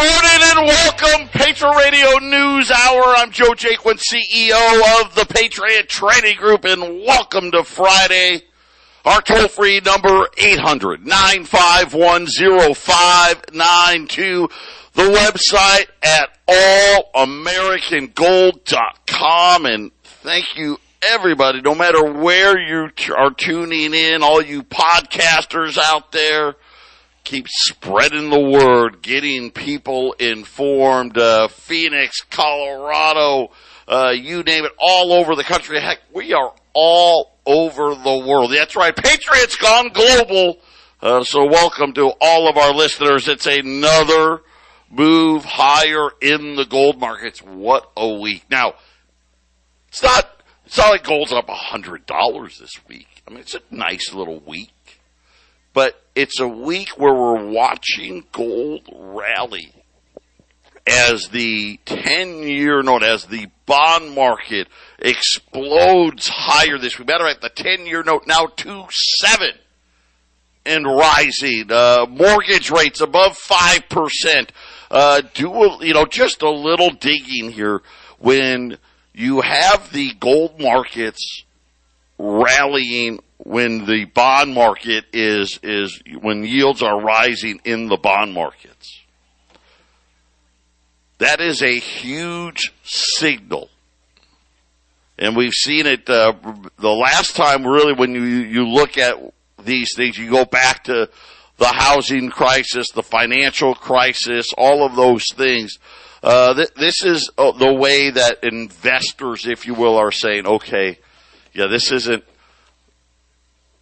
morning and welcome, Patriot Radio News Hour. I'm Joe Jaquin, CEO of the Patriot Trading Group, and welcome to Friday. Our toll free number 800 951 0592. The website at allamericangold.com. And thank you everybody, no matter where you are tuning in, all you podcasters out there keep spreading the word, getting people informed. Uh, Phoenix, Colorado, uh, you name it, all over the country. Heck, we are all over the world. That's right. Patriots gone global. Uh, so welcome to all of our listeners. It's another move higher in the gold markets. What a week. Now, it's not, it's not like gold's up a hundred dollars this week. I mean, it's a nice little week but it's a week where we're watching gold rally as the 10 year note, as the bond market explodes higher this week. Matter of fact, the 10 year note now two seven and rising. Uh, mortgage rates above 5%. Uh, do, a, you know, just a little digging here when you have the gold markets rallying when the bond market is, is when yields are rising in the bond markets. That is a huge signal. And we've seen it, uh, the last time really when you, you look at these things, you go back to the housing crisis, the financial crisis, all of those things. Uh, th- this is uh, the way that investors, if you will, are saying, okay, yeah, this isn't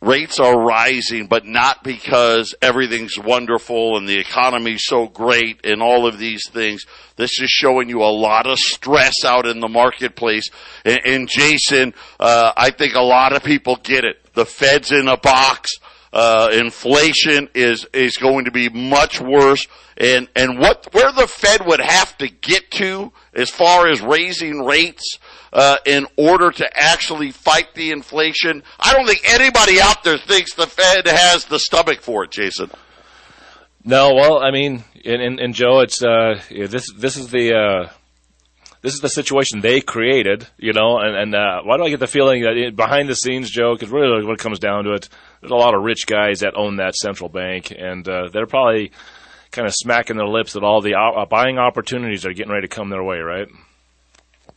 rates are rising, but not because everything's wonderful and the economy's so great and all of these things. This is showing you a lot of stress out in the marketplace. And, and Jason, uh, I think a lot of people get it. The Fed's in a box. Uh, inflation is is going to be much worse, and and what where the Fed would have to get to as far as raising rates uh, in order to actually fight the inflation. I don't think anybody out there thinks the Fed has the stomach for it, Jason. No, well, I mean, and, and, Joe, it's uh, this this is the uh, this is the situation they created, you know. And, and uh, why do I get the feeling that it, behind the scenes, Joe? Because really, when it comes down to it, there's a lot of rich guys that own that central bank, and uh, they're probably kind of smacking their lips that all the uh, buying opportunities are getting ready to come their way, right?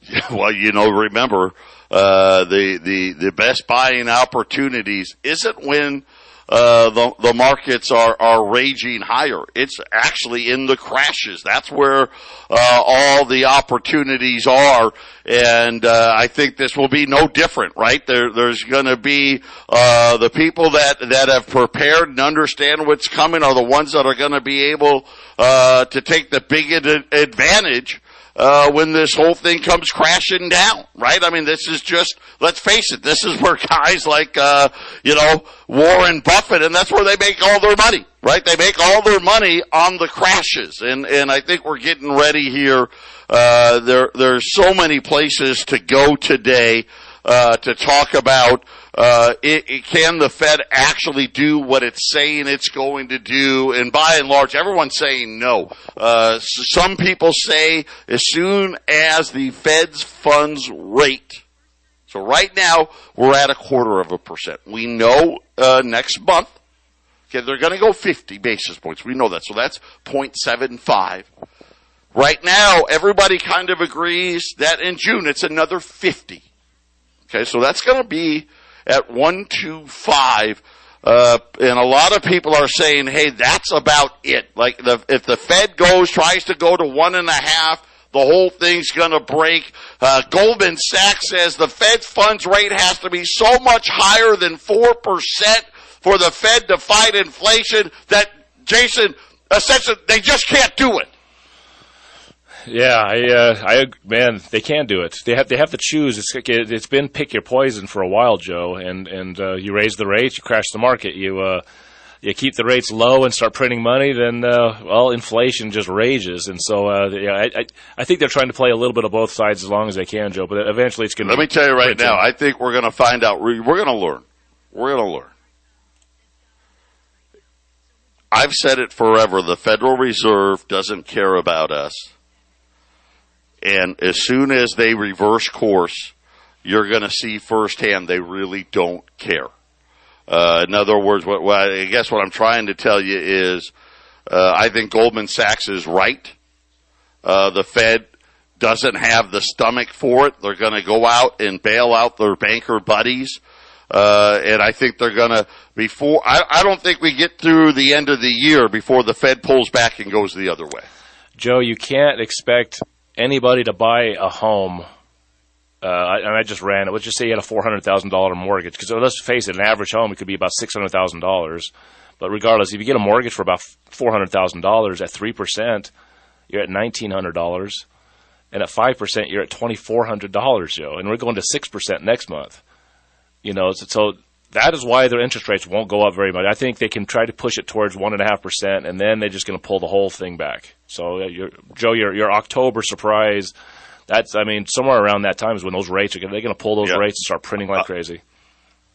well, you know, remember, uh, the, the, the best buying opportunities isn't when, uh, the, the markets are, are raging higher. It's actually in the crashes. That's where, uh, all the opportunities are. And, uh, I think this will be no different, right? There, there's gonna be, uh, the people that, that have prepared and understand what's coming are the ones that are gonna be able, uh, to take the big advantage uh, when this whole thing comes crashing down, right? I mean, this is just, let's face it, this is where guys like, uh, you know, Warren Buffett, and that's where they make all their money, right? They make all their money on the crashes, and, and I think we're getting ready here. Uh, there, there's so many places to go today, uh, to talk about, uh, it, it, can the Fed actually do what it's saying it's going to do? And by and large, everyone's saying no. Uh, some people say as soon as the Fed's funds rate. So right now we're at a quarter of a percent. We know uh, next month. Okay, they're going to go 50 basis points. We know that. So that's 0.75. Right now, everybody kind of agrees that in June it's another 50. Okay, so that's going to be at 125. Uh, and a lot of people are saying, hey, that's about it. Like the, if the Fed goes, tries to go to one and a half, the whole thing's gonna break. Uh, Goldman Sachs says the Fed funds rate has to be so much higher than 4% for the Fed to fight inflation that, Jason, essentially, they just can't do it. Yeah, I, uh, I, man, they can do it. They have, they have to choose. It's, it's been pick your poison for a while, Joe. And and uh, you raise the rates, you crash the market. You, uh, you keep the rates low and start printing money, then uh, well, inflation just rages. And so, uh, yeah, I, I, I think they're trying to play a little bit of both sides as long as they can, Joe. But eventually, it's going to. Let me tell you right now. I think we're going to find out. We're going to learn. We're going to learn. I've said it forever. The Federal Reserve doesn't care about us. And as soon as they reverse course, you're going to see firsthand they really don't care. Uh, in other words, what, what, I guess what I'm trying to tell you is, uh, I think Goldman Sachs is right. Uh, the Fed doesn't have the stomach for it. They're going to go out and bail out their banker buddies. Uh, and I think they're going to before. I, I don't think we get through the end of the year before the Fed pulls back and goes the other way. Joe, you can't expect anybody to buy a home. Uh, and I just ran it. Let's just say you had a four hundred thousand dollar mortgage, because let's face it, an average home it could be about six hundred thousand dollars. But regardless, if you get a mortgage for about four hundred thousand dollars at three percent, you're at nineteen hundred dollars and at five percent you're at twenty four hundred dollars, Joe, and we're going to six percent next month. You know, so, so, that is why their interest rates won't go up very much. I think they can try to push it towards one and a half percent, and then they're just going to pull the whole thing back. So, uh, Joe, your your October surprise. That's, I mean, somewhere around that time is when those rates are going. They're going to pull those rates and start printing like uh, crazy.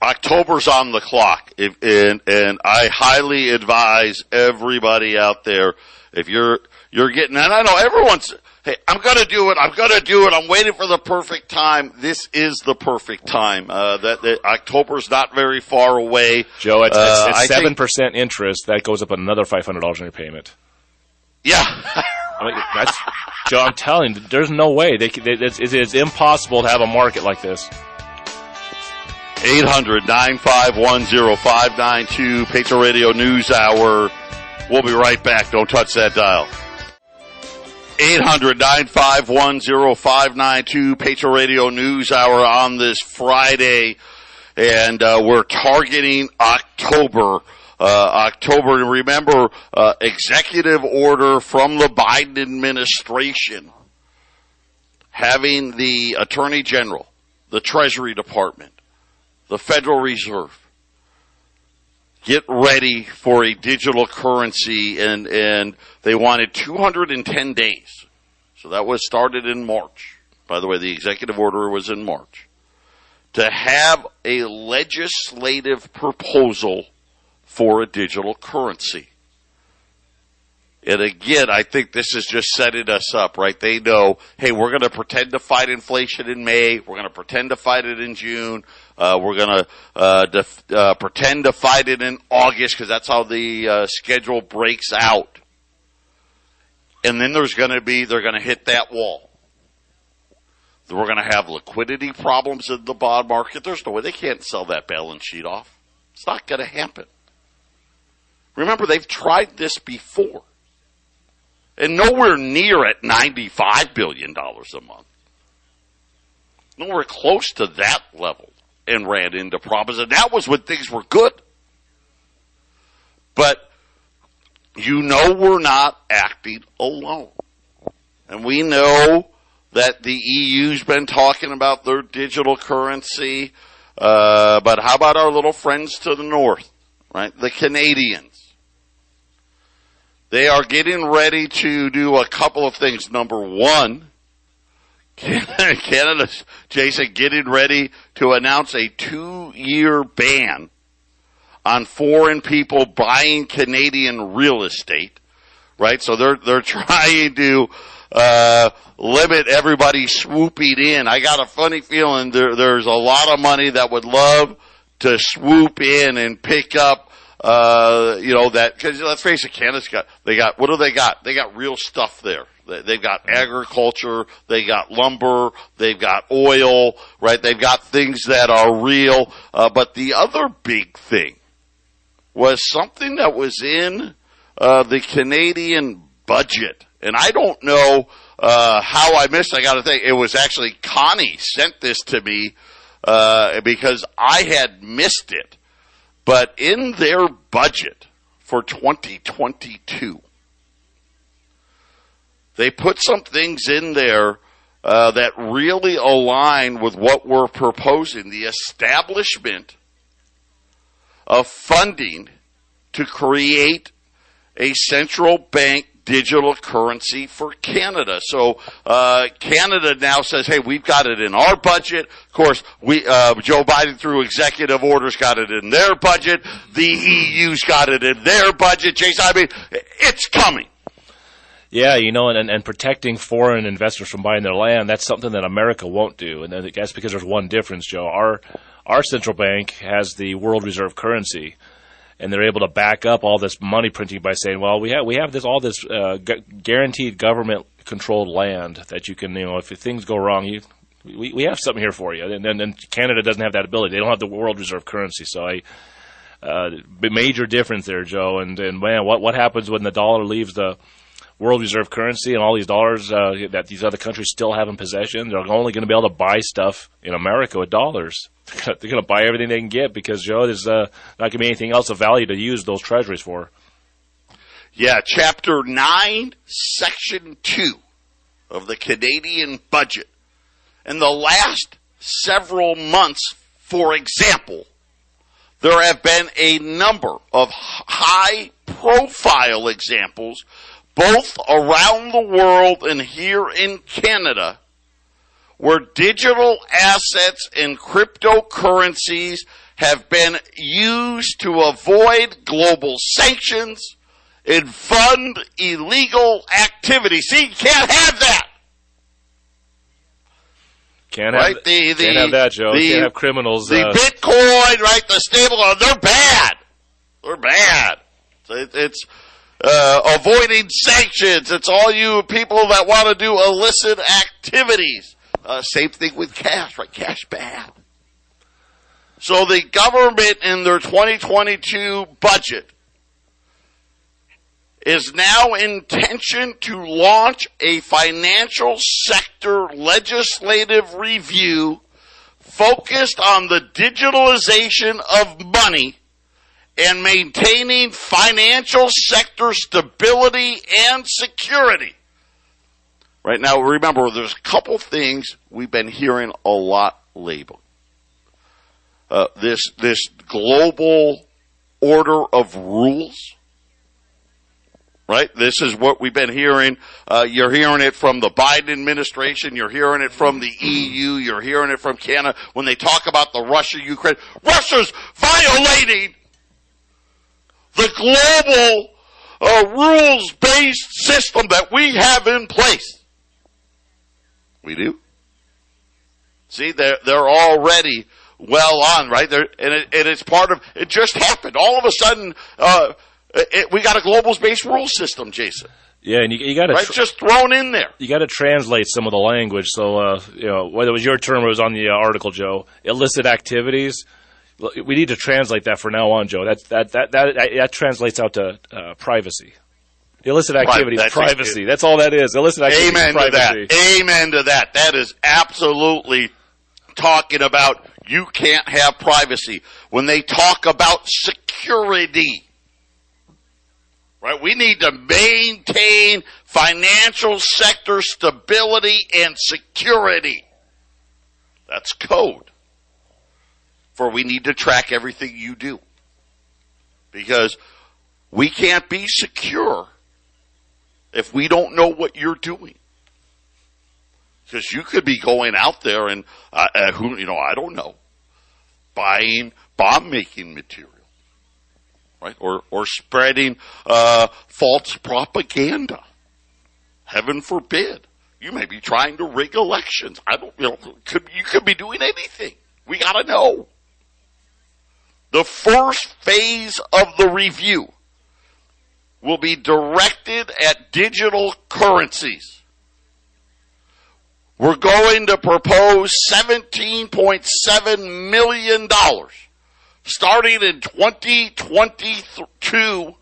October's on the clock, if, and and I highly advise everybody out there if you're you're getting, and I know everyone's hey, I'm going to do it. I'm going to do it. I'm waiting for the perfect time. This is the perfect time. Uh, that, that October's not very far away. Joe, it's, uh, it's, seven percent interest. That goes up another five hundred dollars in your payment. Yeah. I mean, that's, Joe, I'm telling you, there's no way. They, they it's, it's impossible to have a market like this. 800-951-0592, Patriot Radio News Hour. We'll be right back. Don't touch that dial. 800-951-0592, Patriot Radio News Hour on this Friday. And, uh, we're targeting October. Uh, October, and remember, uh, executive order from the Biden administration having the Attorney General, the Treasury Department, the Federal Reserve, get ready for a digital currency and, and they wanted 210 days. So that was started in March. By the way, the executive order was in March. To have a legislative proposal for a digital currency. And again, I think this is just setting us up, right? They know, hey, we're going to pretend to fight inflation in May. We're going to pretend to fight it in June. Uh, we're going to uh, def- uh, pretend to fight it in August because that's how the uh, schedule breaks out. And then there's going to be they're going to hit that wall. We're going to have liquidity problems in the bond market. There's no way they can't sell that balance sheet off. It's not going to happen. Remember, they've tried this before, and nowhere near at ninety-five billion dollars a month. Nowhere close to that level and ran into problems. And that was when things were good. But you know we're not acting alone. And we know that the EU's been talking about their digital currency. Uh, but how about our little friends to the north, right? The Canadians. They are getting ready to do a couple of things. Number one, Canada's, Jason, getting ready to announce a two-year ban on foreign people buying Canadian real estate. Right? So they're, they're trying to, uh, limit everybody swooping in. I got a funny feeling there, there's a lot of money that would love to swoop in and pick up uh, you know that because let's face it, Canada's got they got what do they got? They got real stuff there. They've got agriculture, they got lumber, they've got oil, right? They've got things that are real. Uh, but the other big thing was something that was in uh, the Canadian budget, and I don't know uh, how I missed. I got to think it was actually Connie sent this to me uh, because I had missed it. But in their budget for 2022, they put some things in there uh, that really align with what we're proposing. The establishment of funding to create a central bank digital currency for Canada. So uh, Canada now says, "Hey, we've got it in our budget." Of course, we uh, Joe Biden through executive orders got it in their budget. The EU's got it in their budget. Jason, I mean, it's coming. Yeah, you know, and, and protecting foreign investors from buying their land, that's something that America won't do. And that's because there's one difference, Joe. Our, our central bank has the world reserve currency and they're able to back up all this money printing by saying, "Well, we have we have this all this uh, gu- guaranteed government controlled land that you can, you know, if things go wrong, you we, we have something here for you." And, and Canada doesn't have that ability; they don't have the world reserve currency. So I, uh, major difference there, Joe. And and man, what what happens when the dollar leaves the world reserve currency and all these dollars uh, that these other countries still have in possession? They're only going to be able to buy stuff in America with dollars. they're going to buy everything they can get because Joe, there's uh, not going to be anything else of value to use those treasuries for. Yeah, chapter nine, section two of the Canadian budget. In the last several months, for example, there have been a number of high profile examples, both around the world and here in Canada, where digital assets and cryptocurrencies have been used to avoid global sanctions and fund illegal activity. See, you can't have that. Can't have. The, the, can't have that, Joe. The, can't have criminals. The uh, Bitcoin, right? The stable, they're bad. They're bad. It, it's uh, avoiding sanctions. It's all you people that want to do illicit activities. Uh, same thing with cash, right? Cash bad. So the government in their 2022 budget is now intention to launch a financial sector legislative review focused on the digitalization of money and maintaining financial sector stability and security. Right now, remember, there's a couple things we've been hearing a lot lately. Uh, this this global order of rules, right? This is what we've been hearing. Uh, you're hearing it from the Biden administration. You're hearing it from the EU. You're hearing it from Canada when they talk about the Russia Ukraine. Russia's violating the global uh, rules based system that we have in place. We do. See, they're, they're already well on, right? They're, and, it, and it's part of, it just happened. All of a sudden, uh, it, we got a global based rule system, Jason. Yeah, and you, you got to right, just thrown in there. You got to translate some of the language. So, uh, you know, whether it was your term or it was on the uh, article, Joe, illicit activities. We need to translate that for now on, Joe. That that that that, that translates out to uh, privacy. Illicit activities, right, privacy. That's all that is. Illicit activities, Amen privacy. to that. Amen to that. That is absolutely talking about you can't have privacy. When they talk about security, right? We need to maintain financial sector stability and security. That's code. For we need to track everything you do. Because we can't be secure if we don't know what you're doing. Because you could be going out there and, uh, uh, who, you know, I don't know, buying bomb making material, right? Or, or spreading, uh, false propaganda. Heaven forbid. You may be trying to rig elections. I don't, you know, could, you could be doing anything. We gotta know. The first phase of the review will be directed at digital currencies. We're going to propose $17.7 million starting in 2022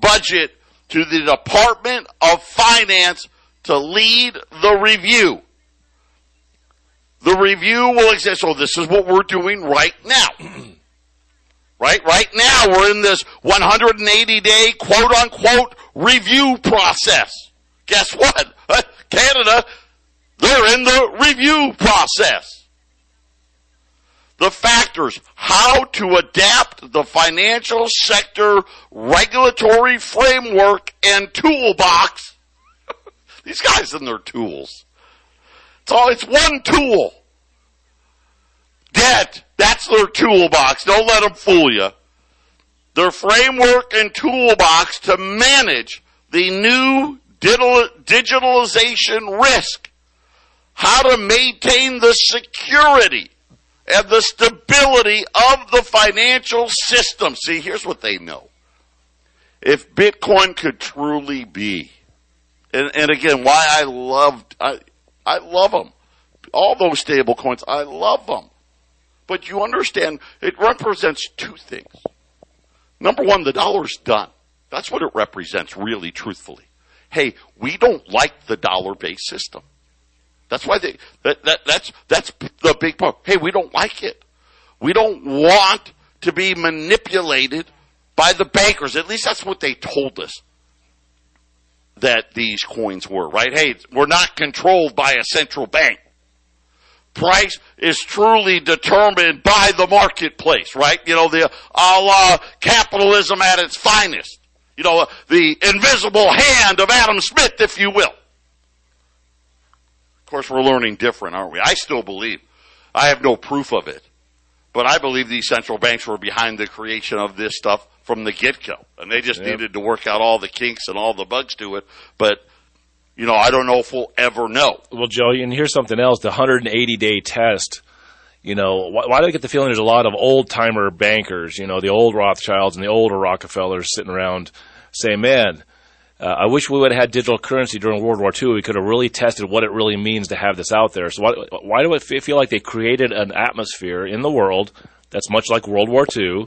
budget to the Department of Finance to lead the review. The review will exist. So this is what we're doing right now. Right? Right now we're in this 180 day quote unquote review process. Guess what? Canada, they're in the review process. the factors, how to adapt the financial sector regulatory framework and toolbox. These guys and their tools. It's all, it's one tool. Debt. That's their toolbox. Don't let them fool you. Their framework and toolbox to manage the new digitalization risk. How to maintain the security and the stability of the financial system. See, here's what they know. If Bitcoin could truly be, and, and again, why I loved, I, I love them. All those stable coins, I love them. But you understand, it represents two things. Number one, the dollar's done. That's what it represents, really, truthfully. Hey, we don't like the dollar-based system. That's why they, that, that, that's, that's the big part. Hey, we don't like it. We don't want to be manipulated by the bankers. At least that's what they told us that these coins were, right? Hey, we're not controlled by a central bank. Price is truly determined by the marketplace, right? You know, the a la capitalism at its finest. You know, the invisible hand of Adam Smith, if you will. Of course, we're learning different, aren't we? I still believe. I have no proof of it. But I believe these central banks were behind the creation of this stuff from the get-go. And they just yep. needed to work out all the kinks and all the bugs to it. But, you know, I don't know if we'll ever know. Well, Joe, and here's something else. The 180 day test, you know, why, why do I get the feeling there's a lot of old timer bankers, you know, the old Rothschilds and the older Rockefellers sitting around saying, man, uh, I wish we would have had digital currency during World War II. We could have really tested what it really means to have this out there. So why, why do I feel like they created an atmosphere in the world that's much like World War II?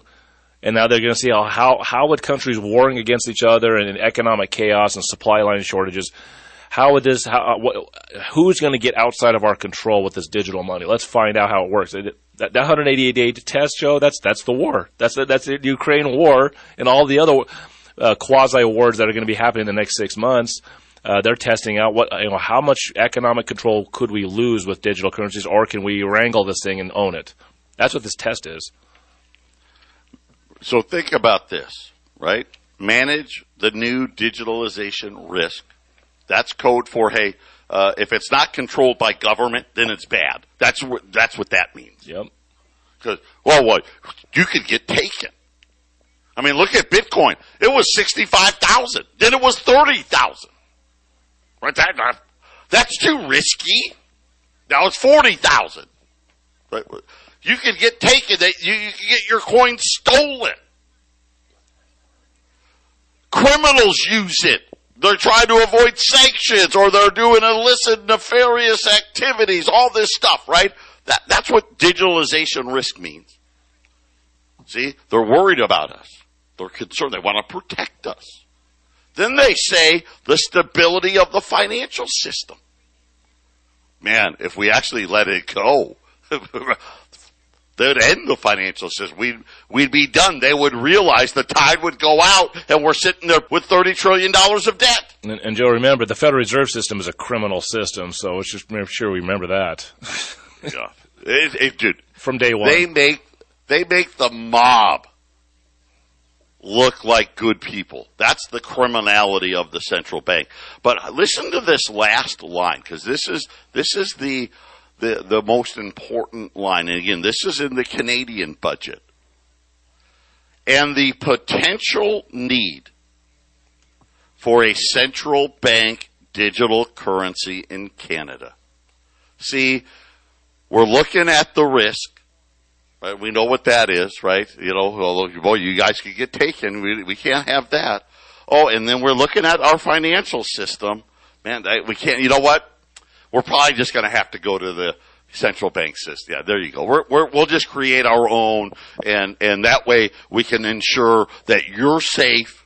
And now they're going to see how, how, how would countries warring against each other and in economic chaos and supply line shortages, how would this, how, who's going to get outside of our control with this digital money? Let's find out how it works. That, that 188 day test Joe, that's, that's the war. That's, that's the Ukraine war and all the other uh, quasi awards that are going to be happening in the next six months. Uh, they're testing out what you know how much economic control could we lose with digital currencies, or can we wrangle this thing and own it? That's what this test is. So think about this, right? Manage the new digitalization risk. That's code for hey, uh, if it's not controlled by government, then it's bad. That's what that's what that means. Yep. Because well, what you could get taken. I mean, look at Bitcoin. It was 65,000. Then it was 30,000. Right? That, that's too risky. Now it's 40,000. Right? You could get taken. You, you can get your coin stolen. Criminals use it. They're trying to avoid sanctions or they're doing illicit, nefarious activities, all this stuff, right? That, that's what digitalization risk means. See, they're worried about us. They're concerned. They want to protect us. Then they say the stability of the financial system. Man, if we actually let it go, they'd end the financial system. We'd, we'd be done. They would realize the tide would go out and we're sitting there with $30 trillion of debt. And, and Joe, remember, the Federal Reserve System is a criminal system, so let's just make sure we remember that. yeah. It, it, dude, From day one. They make, they make the mob look like good people. That's the criminality of the central bank. But listen to this last line because this is this is the, the the most important line. And again, this is in the Canadian budget. And the potential need for a central bank digital currency in Canada. See, we're looking at the risk Right? We know what that is, right? You know, boy, you guys could get taken. We, we can't have that. Oh, and then we're looking at our financial system. Man, we can't, you know what? We're probably just going to have to go to the central bank system. Yeah, there you go. We're, we're, we'll just create our own and, and that way we can ensure that you're safe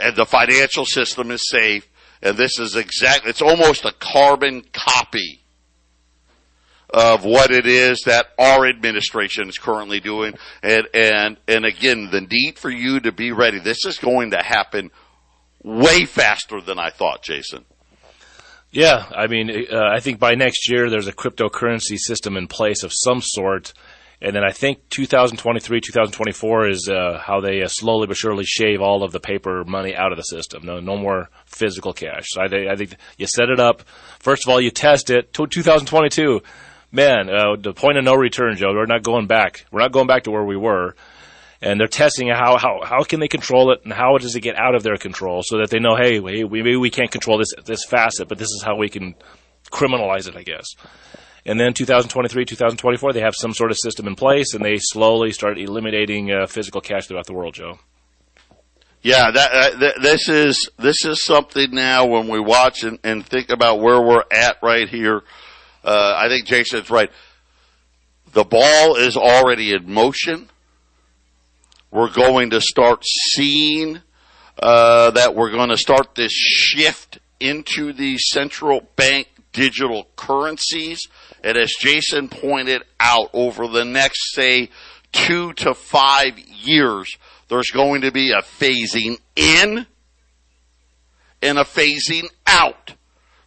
and the financial system is safe. And this is exactly, it's almost a carbon copy of what it is that our administration is currently doing. And, and, and again, the need for you to be ready. This is going to happen way faster than I thought, Jason. Yeah, I mean, uh, I think by next year there's a cryptocurrency system in place of some sort, and then I think 2023, 2024 is uh, how they uh, slowly but surely shave all of the paper money out of the system. No, no more physical cash. So I, I think you set it up. First of all, you test it. To 2022, man, uh, the point of no return, Joe. We're not going back. We're not going back to where we were and they're testing how, how, how can they control it and how does it get out of their control so that they know, hey, we, maybe we can't control this, this facet, but this is how we can criminalize it, I guess. And then 2023, 2024, they have some sort of system in place and they slowly start eliminating uh, physical cash throughout the world, Joe. Yeah, that, uh, th- this is this is something now when we watch and, and think about where we're at right here. Uh, I think Jason's right. The ball is already in motion we're going to start seeing uh, that we're going to start this shift into the central bank digital currencies. And as Jason pointed out, over the next, say, two to five years, there's going to be a phasing in and a phasing out,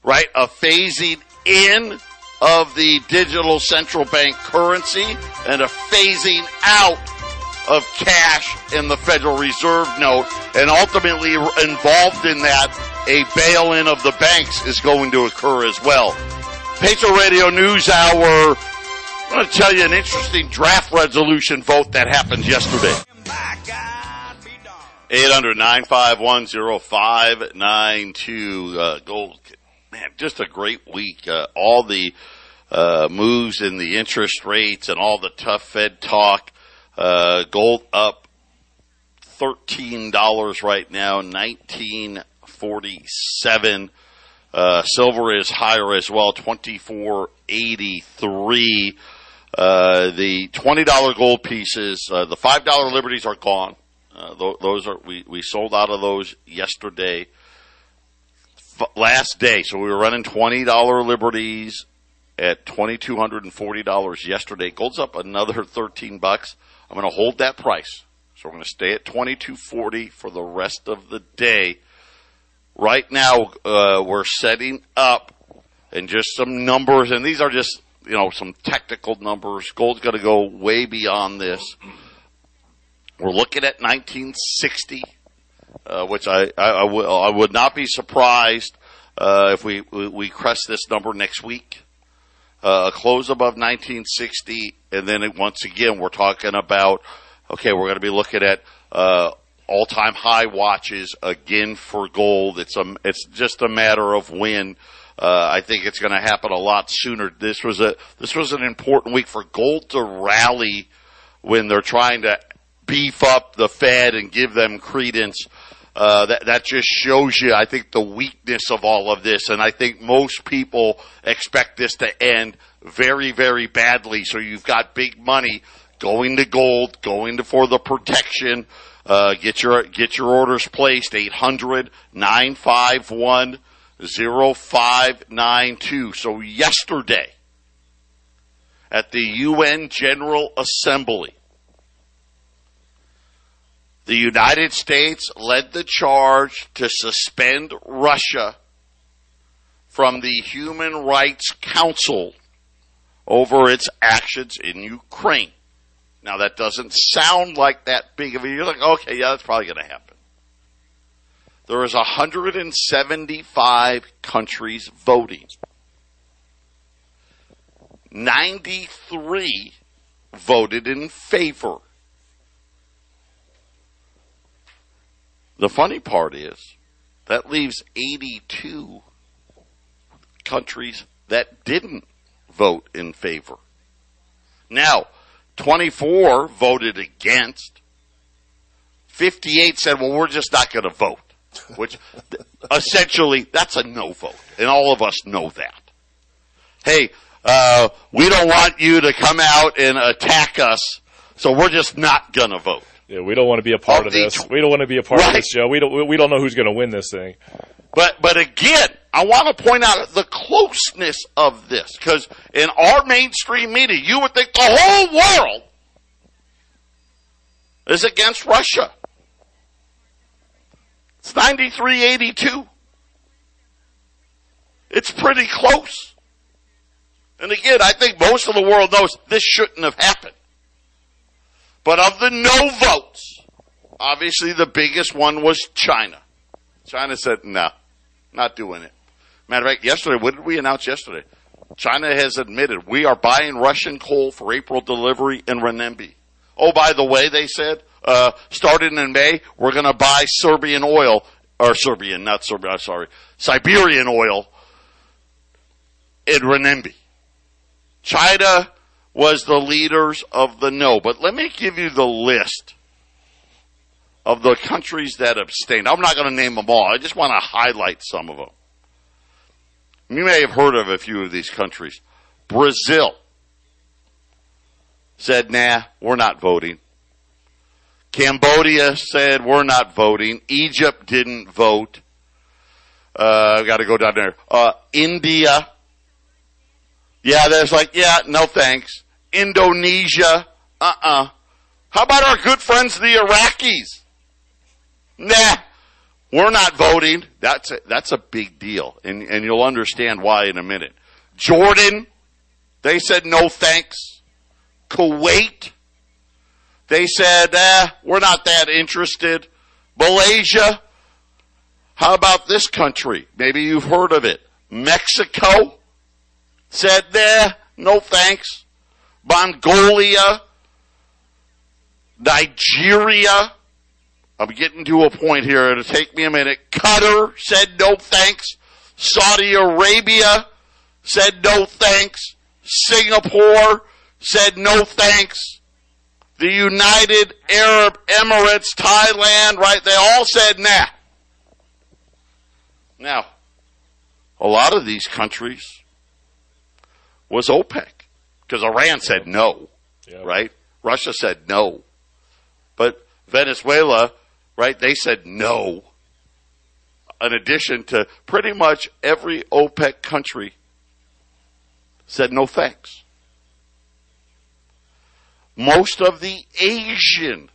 right? A phasing in of the digital central bank currency and a phasing out of cash in the Federal Reserve note, and ultimately involved in that, a bail-in of the banks is going to occur as well. Patriot Radio News Hour. I'm going to tell you an interesting draft resolution vote that happened yesterday. 800-951-0592. Uh, gold. Man, just a great week. Uh, all the uh, moves in the interest rates and all the tough Fed talk. Uh, gold up thirteen dollars right now, nineteen forty seven. Uh, silver is higher as well, twenty four eighty three. Uh, the twenty dollar gold pieces, uh, the five dollar liberties are gone. Uh, th- those are we we sold out of those yesterday. F- last day, so we were running twenty dollar liberties at twenty two hundred and forty dollars yesterday. Gold's up another thirteen bucks. I'm going to hold that price. So we're going to stay at 2240 for the rest of the day. Right now, uh, we're setting up and just some numbers, and these are just, you know, some technical numbers. Gold's going to go way beyond this. We're looking at 1960, uh, which I would not be surprised uh, if we, we, we crest this number next week uh, a close above 1960, and then it, once again we're talking about okay, we're going to be looking at uh, all-time high watches again for gold. It's a it's just a matter of when. Uh, I think it's going to happen a lot sooner. This was a this was an important week for gold to rally when they're trying to beef up the Fed and give them credence. Uh, that that just shows you, I think, the weakness of all of this, and I think most people expect this to end very, very badly. So you've got big money going to gold, going to for the protection. Uh, get your get your orders placed 800 951 0592. So yesterday at the UN General Assembly the United States led the charge to suspend Russia from the Human Rights Council over its actions in Ukraine. Now that doesn't sound like that big of a, you're like, okay, yeah, that's probably going to happen. There is 175 countries voting. 93 voted in favor. The funny part is that leaves 82 countries that didn't vote in favor. Now, 24 voted against. 58 said, well, we're just not going to vote, which essentially that's a no vote. And all of us know that. Hey, uh, we don't want you to come out and attack us, so we're just not going to vote. Yeah, we don't want to be a part of, of this. Tw- we don't want to be a part right. of this, Joe. We don't. We don't know who's going to win this thing. But but again, I want to point out the closeness of this because in our mainstream media, you would think the whole world is against Russia. It's ninety three eighty two. It's pretty close. And again, I think most of the world knows this shouldn't have happened. But of the no votes, obviously the biggest one was China. China said, no, not doing it. Matter of fact, yesterday, what did we announce yesterday? China has admitted we are buying Russian coal for April delivery in renminbi. Oh, by the way, they said, uh, starting in May, we're going to buy Serbian oil, or Serbian, not Serbian, sorry, Siberian oil in renminbi. China was the leaders of the no. But let me give you the list of the countries that abstained. I'm not going to name them all. I just want to highlight some of them. You may have heard of a few of these countries. Brazil said, nah, we're not voting. Cambodia said, we're not voting. Egypt didn't vote. Uh, I've got to go down there. Uh, India. Yeah, there's like, yeah, no thanks. Indonesia. Uh-uh. How about our good friends, the Iraqis? Nah, we're not voting. That's a, that's a big deal. And, and you'll understand why in a minute. Jordan, they said no thanks. Kuwait, they said, eh, we're not that interested. Malaysia, how about this country? Maybe you've heard of it. Mexico said, nah, no thanks. Mongolia, Nigeria, I'm getting to a point here. It'll take me a minute. Qatar said no thanks. Saudi Arabia said no thanks. Singapore said no thanks. The United Arab Emirates, Thailand, right? They all said nah. Now, a lot of these countries was OPEC because Iran said no, right? Russia said no. But Venezuela, right, they said no. In addition to pretty much every OPEC country said no thanks. Most of the Asian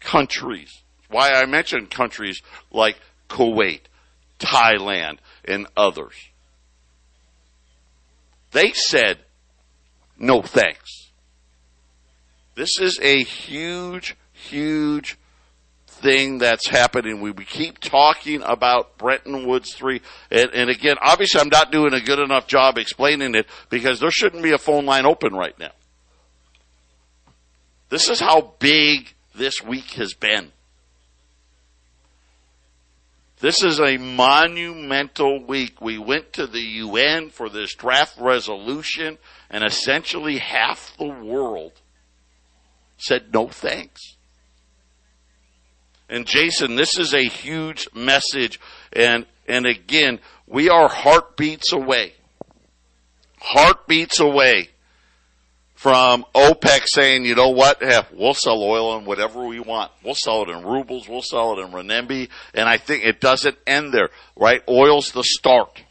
countries, why I mentioned countries like Kuwait, Thailand, and others, they said no thanks. This is a huge, huge thing that's happening. We, we keep talking about Bretton Woods 3. And, and again, obviously I'm not doing a good enough job explaining it because there shouldn't be a phone line open right now. This is how big this week has been. This is a monumental week. We went to the UN for this draft resolution and essentially half the world said no thanks. And Jason, this is a huge message. And, and again, we are heartbeats away. Heartbeats away from OPEC saying, you know what, we'll sell oil in whatever we want. We'll sell it in rubles. We'll sell it in renminbi. And I think it doesn't end there, right? Oil's the start.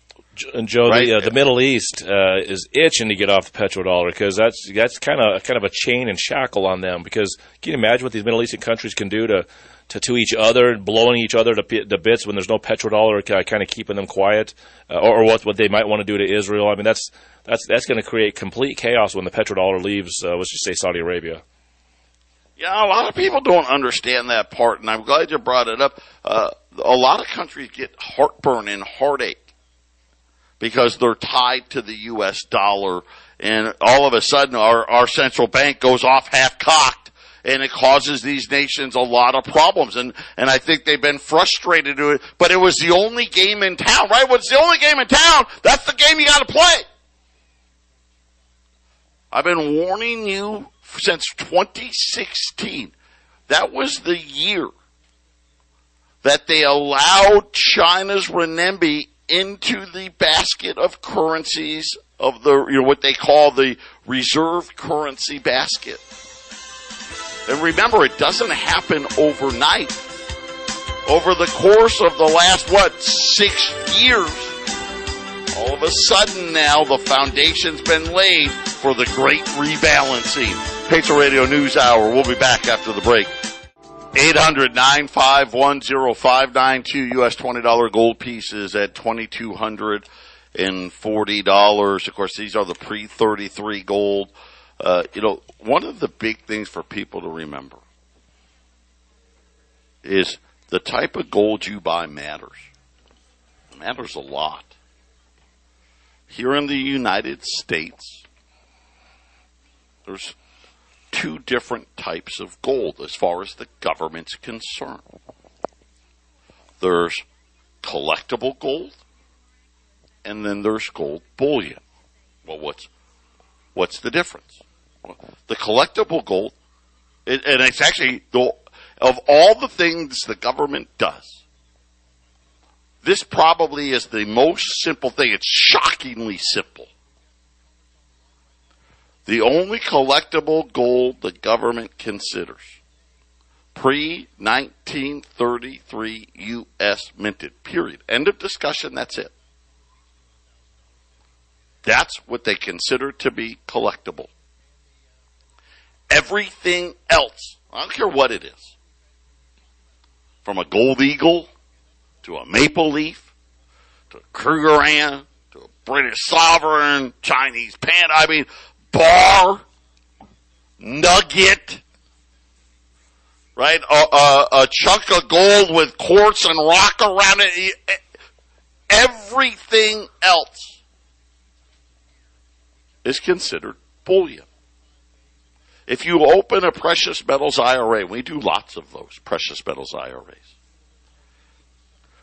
And Joe, Right. the, uh, the Middle East uh, is itching to get off the petrodollar because that's that's kind of kind of a chain and shackle on them. Because can you imagine what these Middle Eastern countries can do to to, to each other, blowing each other to, pi- to bits when there's no petrodollar, kind of keeping them quiet, uh, or, or what what they might want to do to Israel? I mean, that's that's that's going to create complete chaos when the petrodollar leaves. Uh, let's just say Saudi Arabia. Yeah, a lot of people don't understand that part, and I'm glad you brought it up. Uh, a lot of countries get heartburn and heartache because they're tied to the U.S. dollar, and all of a sudden our, our central bank goes off half cocked, and it causes these nations a lot of problems. And and I think they've been frustrated to it, but it was the only game in town, right? When it's the only game in town, that's the game you got to play. I've been warning you since 2016. That was the year that they allowed China's renminbi into the basket of currencies of the, you know, what they call the reserve currency basket. And remember, it doesn't happen overnight. Over the course of the last, what, six years, all of a sudden now the foundation's been laid for the great rebalancing. Patriot Radio News Hour. We'll be back after the break. 800-951-0592 US $20 gold pieces at $2240. Of course, these are the pre thirty three gold. Uh, you know, one of the big things for people to remember is the type of gold you buy matters. It matters a lot. Here in the United States, there's two different types of gold as far as the government's concerned. There's collectible gold, and then there's gold bullion. Well, what's what's the difference? Well, the collectible gold, it, and it's actually the, of all the things the government does. This probably is the most simple thing. It's shockingly simple. The only collectible gold the government considers pre 1933 U.S. minted. Period. End of discussion. That's it. That's what they consider to be collectible. Everything else, I don't care what it is, from a gold eagle to a maple leaf to a Krugerrand to a British sovereign, Chinese pan, I mean, bar, nugget, right? A, a, a, chunk of gold with quartz and rock around it. Everything else is considered bullion. If you open a precious metals IRA, we do lots of those precious metals IRAs,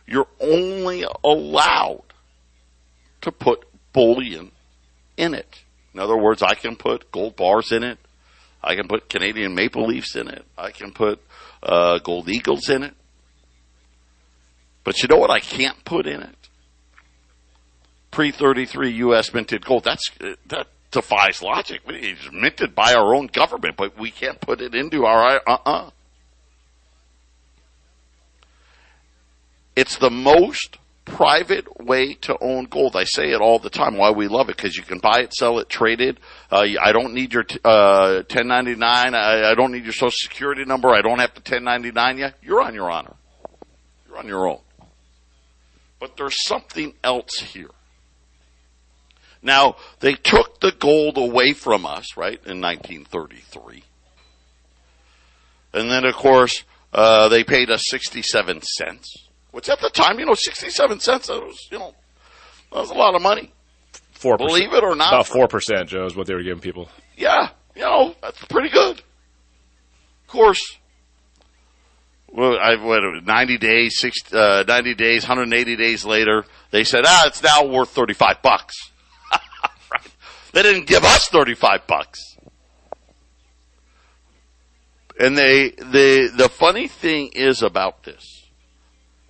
you're only allowed to put bullion in it. In other words, I can put gold bars in it. I can put Canadian maple leafs in it. I can put uh, gold eagles in it. But you know what I can't put in it? Pre 33 U.S. minted gold. That's, that defies logic. It's minted by our own government, but we can't put it into our, uh-uh. It's the most private way to own gold. I say it all the time. Why we love it because you can buy it, sell it, trade it. Uh, I don't need your uh, 1099. I, I, don't need your social security number. I don't have to 1099 you. You're on your honor. You're on your own. But there's something else here. Now they took the gold away from us, right, in 1933, and then of course uh, they paid us 67 cents which at the time, you know, 67 cents, that was, you know, that was a lot of money. Four Believe it or not. About 4%, Joe, is what they were giving people. Yeah, you know, that's pretty good. Of course, well, I what 90 days, six, uh, 90 days, 180 days later, they said, ah, it's now worth 35 bucks. right. They didn't give us 35 bucks. And they, the, the funny thing is about this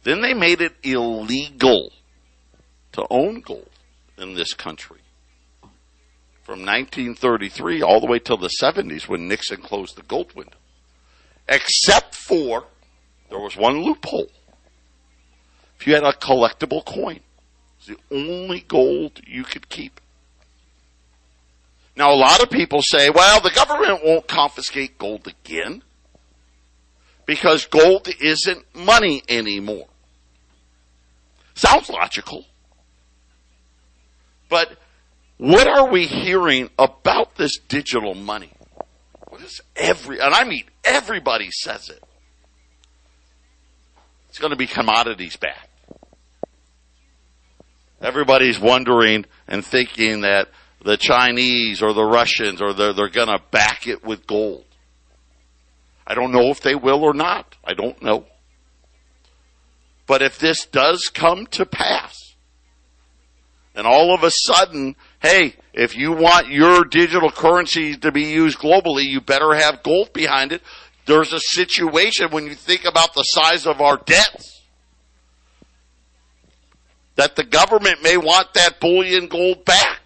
then they made it illegal to own gold in this country. From 1933 all the way till the 70s when Nixon closed the gold window. Except for, there was one loophole. If you had a collectible coin, it's the only gold you could keep. Now a lot of people say, well, the government won't confiscate gold again because gold isn't money anymore. Sounds logical. But what are we hearing about this digital money? What is every, and I mean everybody says it. It's going to be commodities back. Everybody's wondering and thinking that the Chinese or the Russians or they're, they're going to back it with gold. I don't know if they will or not. I don't know. But if this does come to pass, and all of a sudden, hey, if you want your digital currency to be used globally, you better have gold behind it. There's a situation when you think about the size of our debts that the government may want that bullion gold back.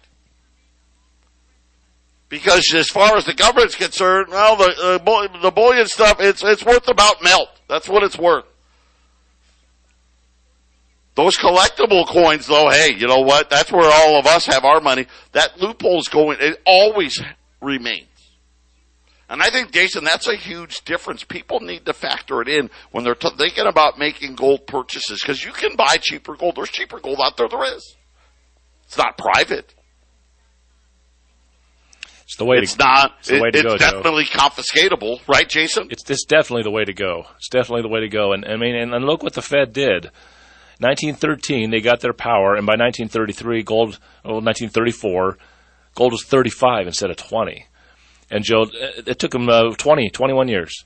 Because as far as the government's concerned, well, the, uh, the bullion stuff, it's, it's worth about melt. That's what it's worth. Those collectible coins, though, hey, you know what? That's where all of us have our money. That loophole's going, it always remains. And I think, Jason, that's a huge difference. People need to factor it in when they're t- thinking about making gold purchases because you can buy cheaper gold. There's cheaper gold out there. There is. It's not private. It's the way It's to, not. it's the way to it- go, it's Joe. definitely confiscatable, right, Jason? It's, it's definitely the way to go. It's definitely the way to go. And I mean, and, and look what the Fed did. 1913, they got their power, and by 1933, gold, well, 1934, gold was 35 instead of 20. And Joe, it took them uh, 20, 21 years.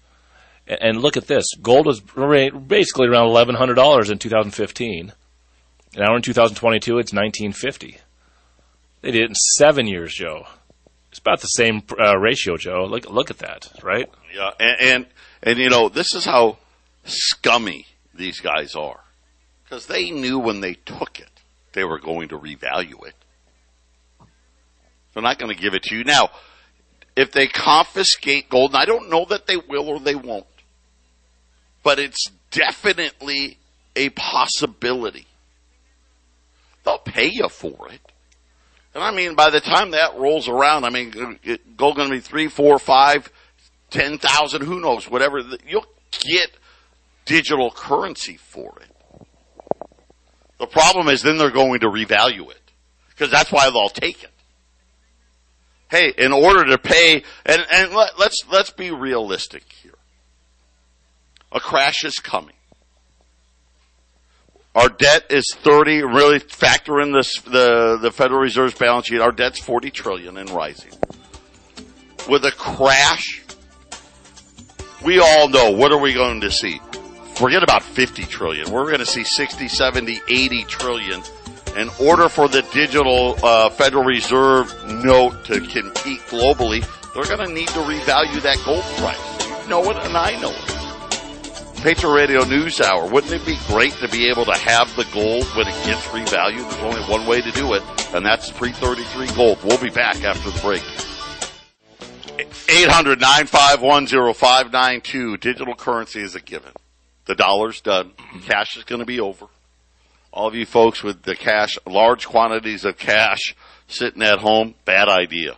And, and look at this: gold was basically around $1,100 in 2015. Now in 2022, it's 1950. They did it in seven years, Joe. It's about the same uh, ratio, Joe. Look, look at that, right? Yeah, and, and and you know this is how scummy these guys are, because they knew when they took it they were going to revalue it. They're not going to give it to you now. If they confiscate gold, and I don't know that they will or they won't, but it's definitely a possibility. They'll pay you for it. And I mean, by the time that rolls around, I mean, gold going to be three, four, five, ten thousand, who knows, whatever. You'll get digital currency for it. The problem is then they're going to revalue it because that's why they'll take it. Hey, in order to pay, and, and let, let's, let's be realistic here. A crash is coming. Our debt is 30, really factor in this, the, the Federal Reserve's balance sheet. Our debt's 40 trillion and rising. With a crash, we all know what are we going to see? Forget about 50 trillion. We're going to see 60, 70, 80 trillion. In order for the digital uh, Federal Reserve note to compete globally, they're going to need to revalue that gold price. You know it, and I know it. Patriot Radio News Hour. Wouldn't it be great to be able to have the gold when it gets revalued? There's only one way to do it, and that's pre 33 gold. We'll be back after the break. 800 951 0592. Digital currency is a given. The dollar's done. Cash is going to be over. All of you folks with the cash, large quantities of cash sitting at home, bad idea.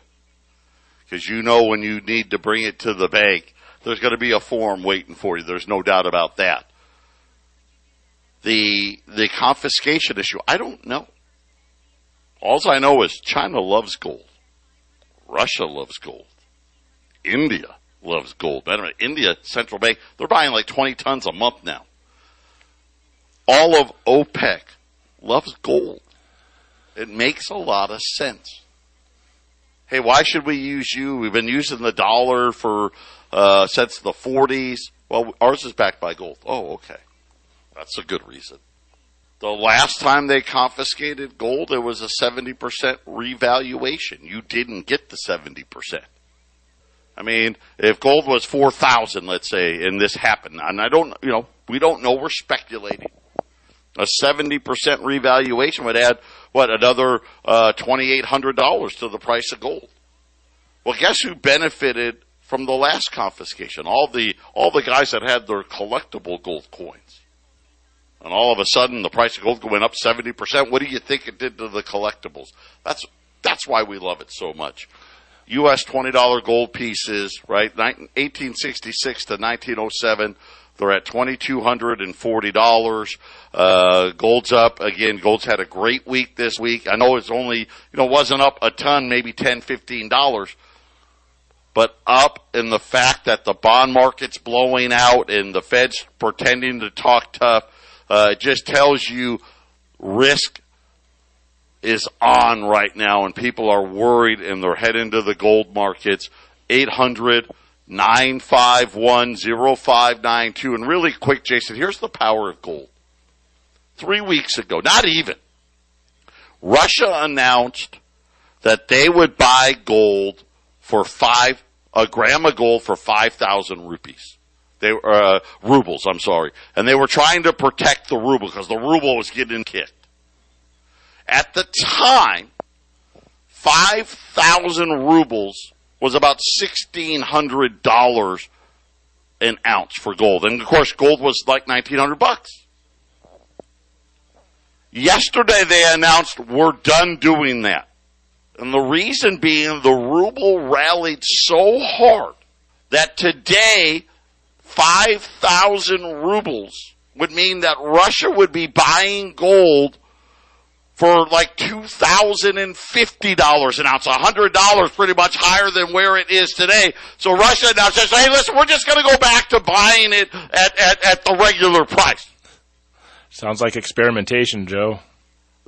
Because you know when you need to bring it to the bank, there's going to be a form waiting for you. There's no doubt about that. The the confiscation issue, I don't know. All I know is China loves gold. Russia loves gold. India loves gold. The way, India central bank, they're buying like 20 tons a month now. All of OPEC loves gold. It makes a lot of sense. Hey, why should we use you? We've been using the dollar for uh, since the 40s. Well, ours is backed by gold. Oh, okay. That's a good reason. The last time they confiscated gold, it was a 70% revaluation. You didn't get the 70%. I mean, if gold was 4,000, let's say, and this happened, and I don't, you know, we don't know, we're speculating. A 70% revaluation would add, what, another uh, $2,800 to the price of gold. Well, guess who benefited from the last confiscation? All the, all the guys that had their collectible gold coins. And all of a sudden, the price of gold went up 70%. What do you think it did to the collectibles? That's, that's why we love it so much. U.S. $20 gold pieces, right? 1866 to 1907. They're at $2,240. Uh, gold's up. Again, gold's had a great week this week. I know it's only, you know, wasn't up a ton, maybe $10, $15, but up in the fact that the bond market's blowing out and the Fed's pretending to talk tough. Uh, just tells you risk is on right now and people are worried and they're heading to the gold markets. 800 951 0592. And really quick, Jason, here's the power of gold. Three weeks ago, not even, Russia announced that they would buy gold for five, a gram of gold for 5,000 rupees. They were, uh, rubles, I'm sorry. And they were trying to protect the ruble because the ruble was getting kicked. At the time, 5,000 rubles was about $1,600 an ounce for gold. And of course, gold was like 1900 bucks. Yesterday they announced we're done doing that. And the reason being the ruble rallied so hard that today 5,000 rubles would mean that Russia would be buying gold for like $2,050 an ounce, $100 pretty much higher than where it is today. So Russia now says, hey, listen, we're just going to go back to buying it at, at, at the regular price. Sounds like experimentation, Joe.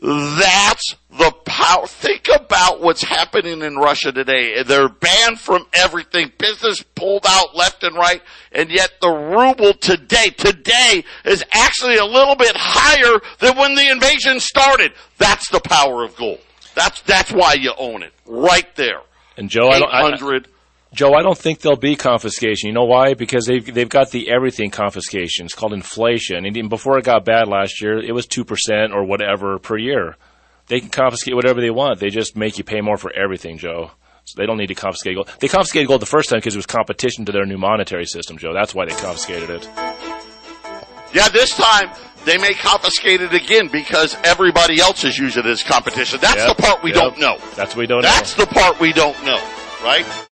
That's the power. Think about what's happening in Russia today. They're banned from everything. Business pulled out left and right. And yet the ruble today, today is actually a little bit higher than when the invasion started. That's the power of gold. That's, that's why you own it. Right there. And Joe, I don't, I, 800. Joe, I don't think there'll be confiscation. You know why? Because they've they've got the everything confiscation. It's called inflation. And even before it got bad last year, it was two percent or whatever per year. They can confiscate whatever they want. They just make you pay more for everything, Joe. So they don't need to confiscate gold. They confiscated gold the first time because it was competition to their new monetary system, Joe. That's why they confiscated it. Yeah, this time they may confiscate it again because everybody else is using it as competition. That's Yep, the part we yep. don't know. That's what we don't That's know. the part we don't know, right?